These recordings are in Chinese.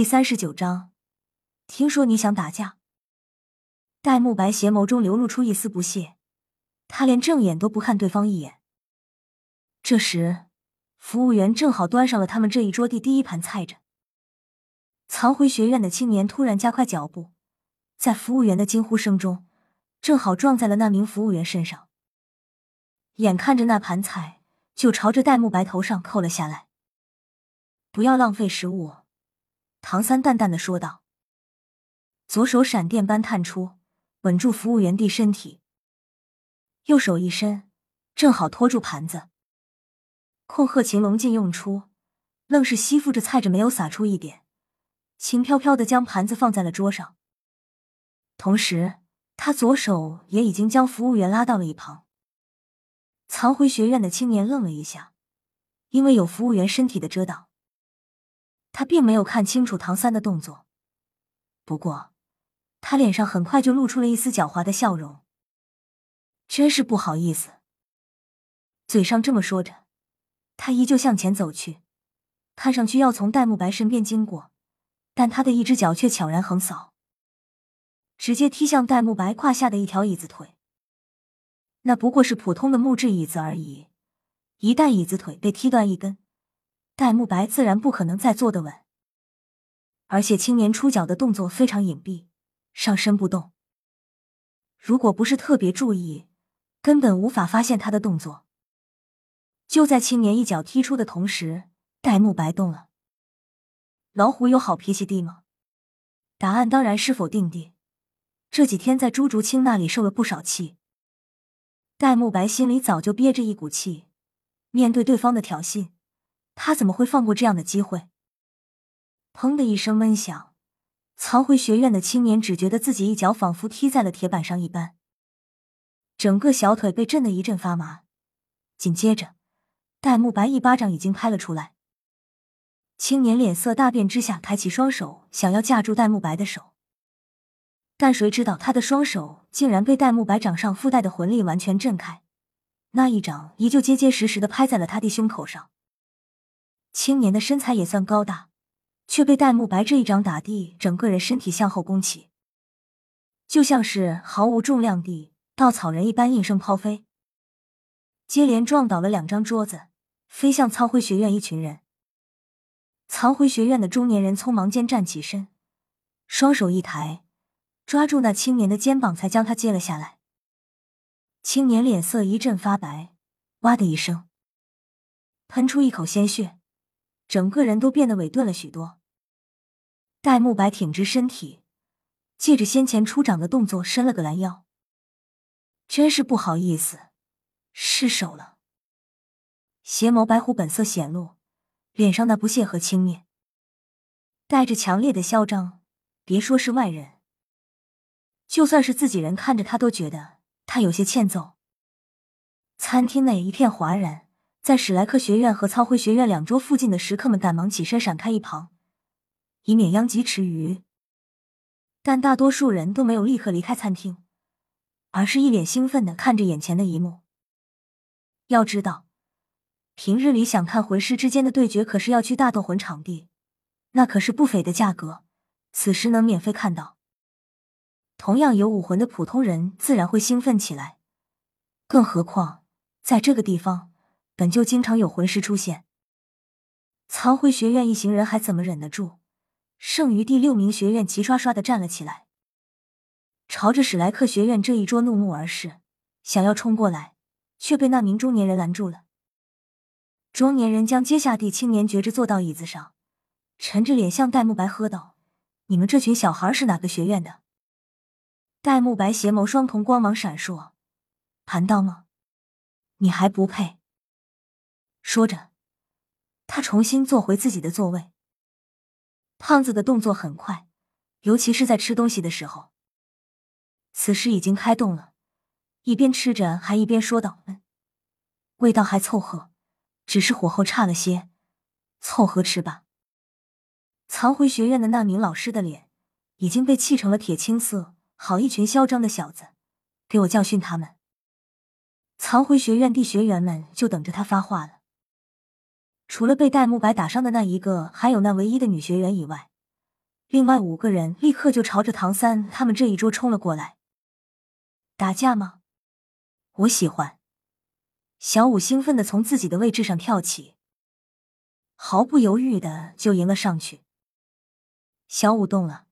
第三十九章，听说你想打架。戴沐白邪眸中流露出一丝不屑，他连正眼都不看对方一眼。这时，服务员正好端上了他们这一桌的第一盘菜着。藏回学院的青年突然加快脚步，在服务员的惊呼声中，正好撞在了那名服务员身上。眼看着那盘菜就朝着戴沐白头上扣了下来，不要浪费食物，唐三淡淡的说道。左手闪电般探出，稳住服务员的身体，右手一伸，正好托住盘子。控鹤擒龙劲用出，愣是吸附着菜着，没有洒出一点，轻飘飘的将盘子放在了桌上。同时，他左手也已经将服务员拉到了一旁。藏回学院的青年愣了一下，因为有服务员身体的遮挡，他并没有看清楚唐三的动作。不过，他脸上很快就露出了一丝狡猾的笑容。真是不好意思，嘴上这么说着，他依旧向前走去，看上去要从戴沐白身边经过，但他的一只脚却悄然横扫，直接踢向戴沐白胯下的一条椅子腿。那不过是普通的木质椅子而已，一旦椅子腿被踢断一根，戴沐白自然不可能再坐得稳。而且青年出脚的动作非常隐蔽，上身不动，如果不是特别注意，根本无法发现他的动作。就在青年一脚踢出的同时，戴沐白动了。老虎有好脾气地吗？答案当然是否定的。这几天在朱竹清那里受了不少气。戴沐白心里早就憋着一股气，面对对方的挑衅，他怎么会放过这样的机会？砰的一声闷响，藏回学院的青年只觉得自己一脚仿佛踢在了铁板上一般，整个小腿被震得一阵发麻。紧接着，戴沐白一巴掌已经拍了出来。青年脸色大变之下，抬起双手想要架住戴沐白的手。但谁知道他的双手竟然被戴沐白掌上附带的魂力完全震开，那一掌依旧结结实实的拍在了他的胸口上。青年的身材也算高大，却被戴沐白这一掌打地，整个人身体向后弓起，就像是毫无重量地稻草人一般应声抛飞，接连撞倒了两张桌子，飞向苍辉学院一群人。苍辉学院的中年人匆忙间站起身，双手一抬。抓住那青年的肩膀，才将他接了下来。青年脸色一阵发白，哇的一声，喷出一口鲜血，整个人都变得萎顿了许多。戴沐白挺直身体，借着先前出掌的动作伸了个懒腰。真是不好意思，失手了。邪眸白虎本色显露，脸上那不屑和轻蔑，带着强烈的嚣张。别说是外人。就算是自己人看着他，都觉得他有些欠揍。餐厅内一片哗然，在史莱克学院和操辉学院两桌附近的食客们赶忙起身闪开一旁，以免殃及池鱼。但大多数人都没有立刻离开餐厅，而是一脸兴奋的看着眼前的一幕。要知道，平日里想看魂师之间的对决，可是要去大斗魂场地，那可是不菲的价格。此时能免费看到。同样有武魂的普通人自然会兴奋起来，更何况在这个地方本就经常有魂师出现。苍辉学院一行人还怎么忍得住？剩余第六名学院齐刷刷的站了起来，朝着史莱克学院这一桌怒目而视，想要冲过来，却被那名中年人拦住了。中年人将阶下地青年绝着坐到椅子上，沉着脸向戴沐白喝道：“你们这群小孩是哪个学院的？”戴沐白邪眸双瞳光芒闪烁，盘道吗？你还不配！说着，他重新坐回自己的座位。胖子的动作很快，尤其是在吃东西的时候。此时已经开动了，一边吃着还一边说道：“嗯，味道还凑合，只是火候差了些，凑合吃吧。”藏回学院的那名老师的脸已经被气成了铁青色。好一群嚣张的小子，给我教训他们！藏回学院的学员们就等着他发话了。除了被戴沐白打伤的那一个，还有那唯一的女学员以外，另外五个人立刻就朝着唐三他们这一桌冲了过来。打架吗？我喜欢。小五兴奋的从自己的位置上跳起，毫不犹豫的就迎了上去。小五动了，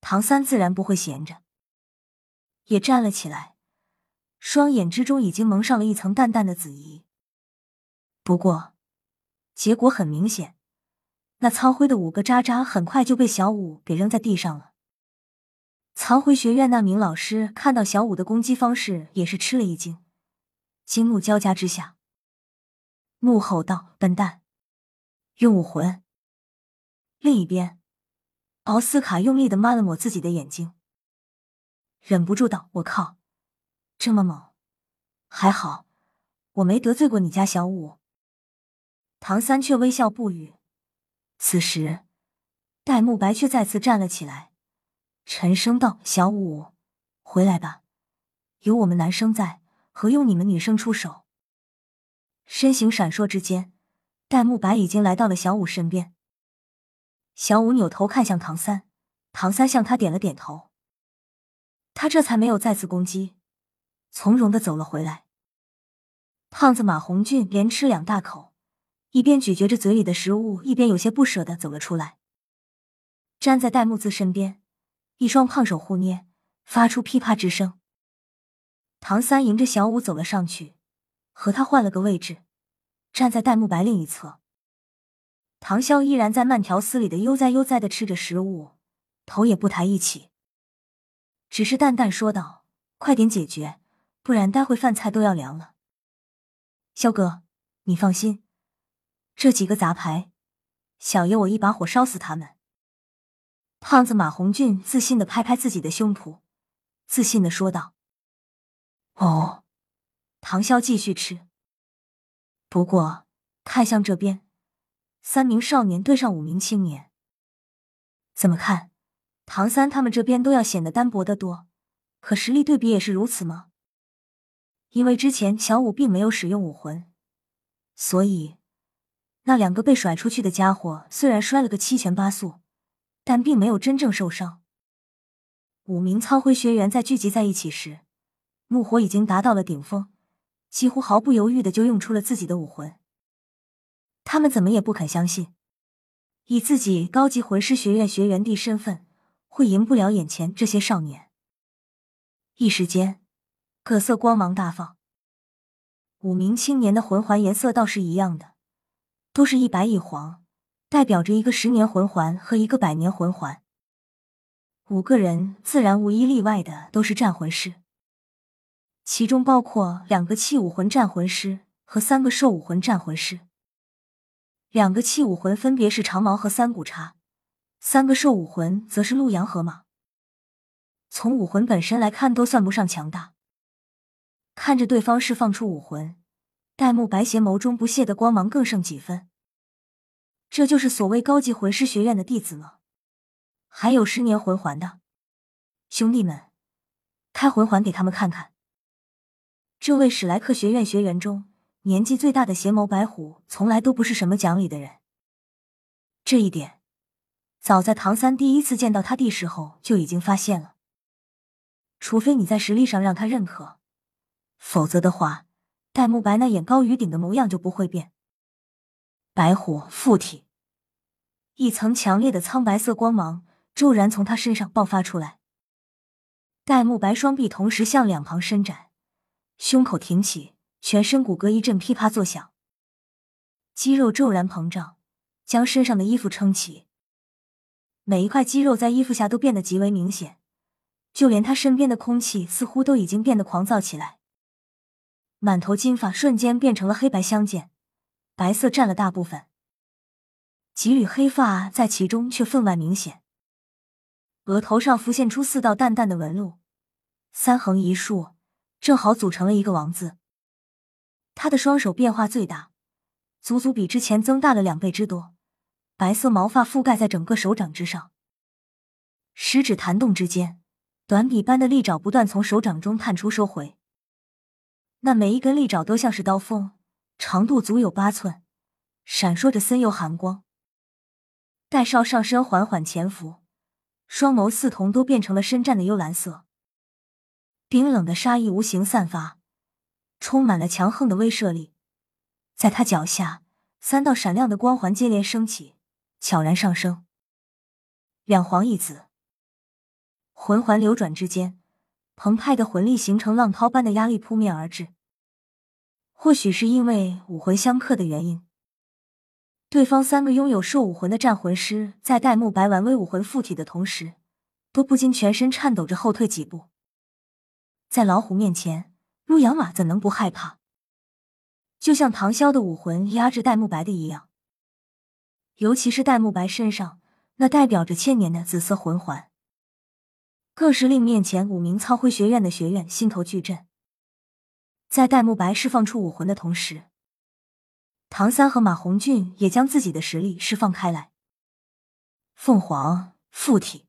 唐三自然不会闲着，也站了起来，双眼之中已经蒙上了一层淡淡的紫衣。不过，结果很明显，那苍辉的五个渣渣很快就被小五给扔在地上了。苍辉学院那名老师看到小五的攻击方式，也是吃了一惊。惊怒交加之下，怒吼道：“笨蛋，用武魂！”另一边，奥斯卡用力的抹了抹自己的眼睛，忍不住道：“我靠，这么猛！还好我没得罪过你家小五。”唐三却微笑不语。此时，戴沐白却再次站了起来，沉声道：“小五，回来吧，有我们男生在。”何用你们女生出手？身形闪烁之间，戴沐白已经来到了小五身边。小五扭头看向唐三，唐三向他点了点头，他这才没有再次攻击，从容的走了回来。胖子马红俊连吃两大口，一边咀嚼着嘴里的食物，一边有些不舍的走了出来，站在戴沐子身边，一双胖手互捏，发出噼啪之声。唐三迎着小舞走了上去，和他换了个位置，站在戴沐白另一侧。唐潇依然在慢条斯理的悠哉悠哉的吃着食物，头也不抬一起，只是淡淡说道：“快点解决，不然待会饭菜都要凉了。”萧哥，你放心，这几个杂牌，小爷我一把火烧死他们。胖子马红俊自信的拍拍自己的胸脯，自信的说道。哦，唐潇继续吃。不过看向这边，三名少年对上五名青年，怎么看？唐三他们这边都要显得单薄的多，可实力对比也是如此吗？因为之前小五并没有使用武魂，所以那两个被甩出去的家伙虽然摔了个七拳八素，但并没有真正受伤。五名苍辉学员在聚集在一起时。怒火已经达到了顶峰，几乎毫不犹豫的就用出了自己的武魂。他们怎么也不肯相信，以自己高级魂师学院学员弟身份，会赢不了眼前这些少年。一时间，各色光芒大放。五名青年的魂环颜色倒是一样的，都是一白一黄，代表着一个十年魂环和一个百年魂环。五个人自然无一例外的都是战魂师。其中包括两个器武魂战魂师和三个兽武魂战魂师。两个器武魂分别是长矛和三股叉，三个兽武魂则是陆阳和马。从武魂本身来看，都算不上强大。看着对方释放出武魂，戴沐白邪眸中不屑的光芒更胜几分。这就是所谓高级魂师学院的弟子吗？还有十年魂环的兄弟们，开魂环给他们看看。这位史莱克学院学员中年纪最大的邪眸白虎，从来都不是什么讲理的人。这一点，早在唐三第一次见到他弟时候就已经发现了。除非你在实力上让他认可，否则的话，戴沐白那眼高于顶的模样就不会变。白虎附体，一层强烈的苍白色光芒骤然从他身上爆发出来。戴沐白双臂同时向两旁伸展。胸口挺起，全身骨骼一阵噼啪作响，肌肉骤然膨胀，将身上的衣服撑起。每一块肌肉在衣服下都变得极为明显，就连他身边的空气似乎都已经变得狂躁起来。满头金发瞬间变成了黑白相间，白色占了大部分，几缕黑发在其中却分外明显。额头上浮现出四道淡淡的纹路，三横一竖。正好组成了一个王字。他的双手变化最大，足足比之前增大了两倍之多，白色毛发覆盖在整个手掌之上。食指弹动之间，短笔般的利爪不断从手掌中探出收回。那每一根利爪都像是刀锋，长度足有八寸，闪烁着森幽寒光。戴少上身缓缓潜伏，双眸似瞳都变成了深湛的幽蓝色，冰冷的杀意无形散发，充满了强横的威慑力。在他脚下，三道闪亮的光环接连升起，悄然上升。两黄一紫，魂环流转之间，澎湃的魂力形成浪涛般的压力扑面而至。或许是因为武魂相克的原因，对方三个拥有兽武魂的战魂师在戴沐白玩威武魂附体的同时，都不禁全身颤抖着后退几步。在老虎面前，陆阳马怎能不害怕？就像唐潇的武魂压制戴沐白的一样，尤其是戴沐白身上那代表着千年的紫色魂环，更是令面前五名苍辉学院的学院心头巨震。在戴沐白释放出武魂的同时，唐三和马红俊也将自己的实力释放开来。凤凰附体，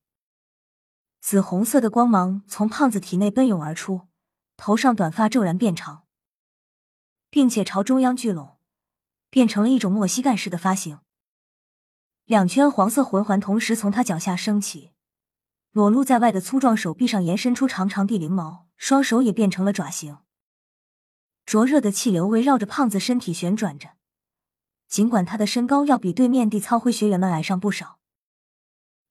紫红色的光芒从胖子体内奔涌而出，头上短发骤然变长。并且朝中央聚拢，变成了一种莫西干式的发型。两圈黄色魂环同时从他脚下升起，裸露在外的粗壮手臂上延伸出长长地灵毛，双手也变成了爪形。灼热的气流围绕着胖子身体旋转着。尽管他的身高要比对面地苍灰学员们矮上不少，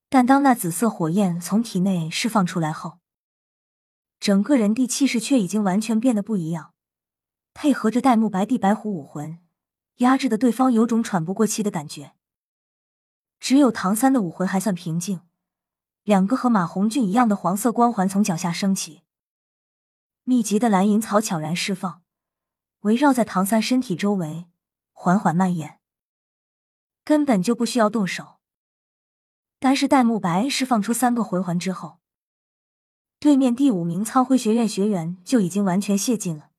但当那紫色火焰从体内释放出来后，整个人地气势却已经完全变得不一样。配合着戴沐白地白虎武魂，压制的对方有种喘不过气的感觉。只有唐三的武魂还算平静，两个和马红俊一样的黄色光环从脚下升起，密集的蓝银草悄然释放，围绕在唐三身体周围，缓缓蔓延。根本就不需要动手，但是戴沐白释放出三个魂环之后，对面第五名苍辉学院学员就已经完全泄尽了。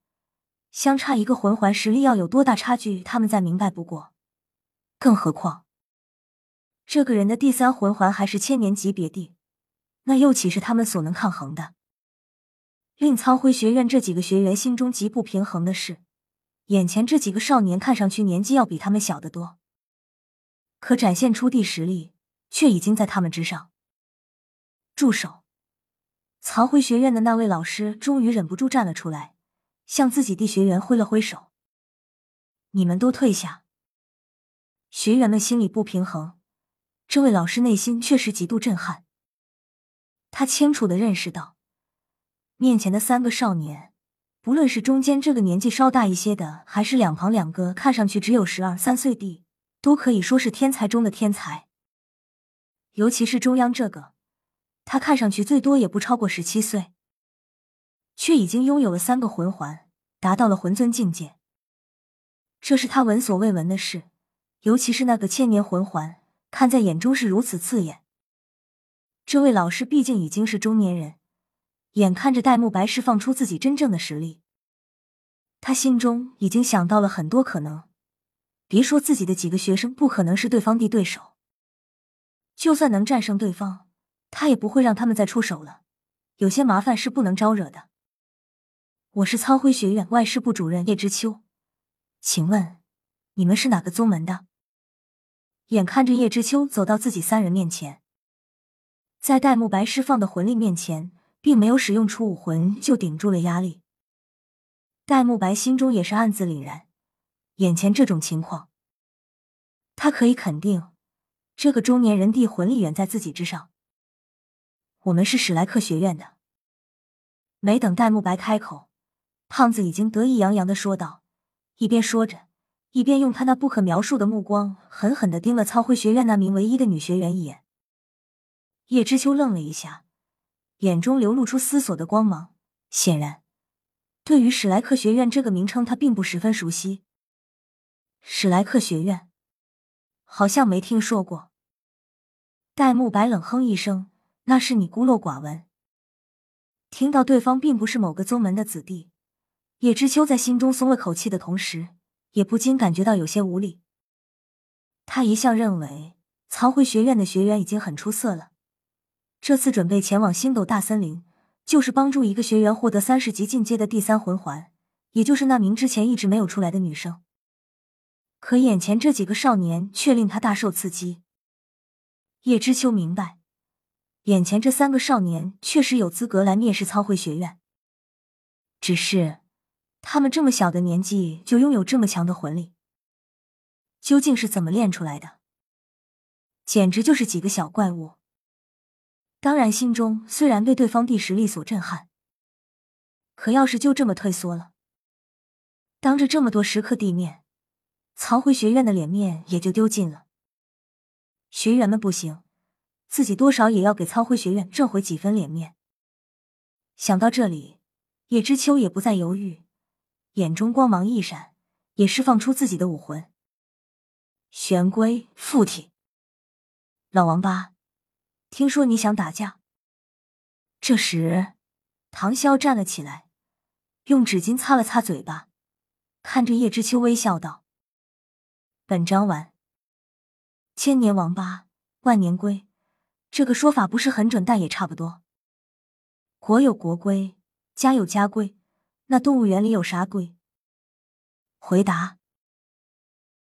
相差一个魂环，实力要有多大差距，他们再明白不过。更何况，这个人的第三魂环还是千年级别的，那又岂是他们所能抗衡的？令苍辉学院这几个学员心中极不平衡的是，眼前这几个少年看上去年纪要比他们小得多，可展现出地实力却已经在他们之上。住手！曹辉学院的那位老师终于忍不住站了出来。向自己弟学员挥了挥手：“你们都退下。”学员们心里不平衡，这位老师内心确实极度震撼。他清楚的认识到，面前的三个少年，不论是中间这个年纪稍大一些的，还是两旁两个看上去只有十二三岁的，都可以说是天才中的天才。尤其是中央这个，他看上去最多也不超过十七岁。却已经拥有了三个魂环，达到了魂尊境界。这是他闻所未闻的事，尤其是那个千年魂环，看在眼中是如此刺眼。这位老师毕竟已经是中年人，眼看着戴沐白释放出自己真正的实力，他心中已经想到了很多可能。别说自己的几个学生不可能是对方的对手，就算能战胜对方，他也不会让他们再出手了。有些麻烦是不能招惹的。我是苍辉学院外事部主任叶知秋，请问你们是哪个宗门的？眼看着叶知秋走到自己三人面前，在戴沐白释放的魂力面前，并没有使用出武魂就顶住了压力。戴沐白心中也是暗自凛然，眼前这种情况，他可以肯定，这个中年人的魂力远在自己之上。我们是史莱克学院的。没等戴沐白开口。胖子已经得意洋洋的说道，一边说着，一边用他那不可描述的目光狠狠的盯了苍辉学院那名唯一的女学员一眼。叶知秋愣了一下，眼中流露出思索的光芒。显然，对于史莱克学院这个名称，他并不十分熟悉。史莱克学院，好像没听说过。戴沐白冷哼一声：“那是你孤陋寡闻。”听到对方并不是某个宗门的子弟。叶知秋在心中松了口气的同时，也不禁感觉到有些无力。他一向认为曹辉学院的学员已经很出色了，这次准备前往星斗大森林，就是帮助一个学员获得三十级进阶的第三魂环，也就是那名之前一直没有出来的女生。可眼前这几个少年却令他大受刺激。叶知秋明白，眼前这三个少年确实有资格来面试操会学院，只是他们这么小的年纪就拥有这么强的魂力，究竟是怎么练出来的？简直就是几个小怪物。当然，心中虽然被对方地实力所震撼，可要是就这么退缩了，当着这么多食客地面，曹回学院的脸面也就丢尽了。学员们不行。自己多少也要给操辉学院挣回几分脸面。想到这里，叶知秋也不再犹豫，眼中光芒一闪，也释放出自己的武魂——玄龟附体。老王八，听说你想打架？这时，唐潇站了起来，用纸巾擦了擦嘴巴，看着叶知秋微笑道：“本章完。千年王八，万年龟。”这个说法不是很准，但也差不多。国有国规，家有家规，那动物园里有啥规？回答。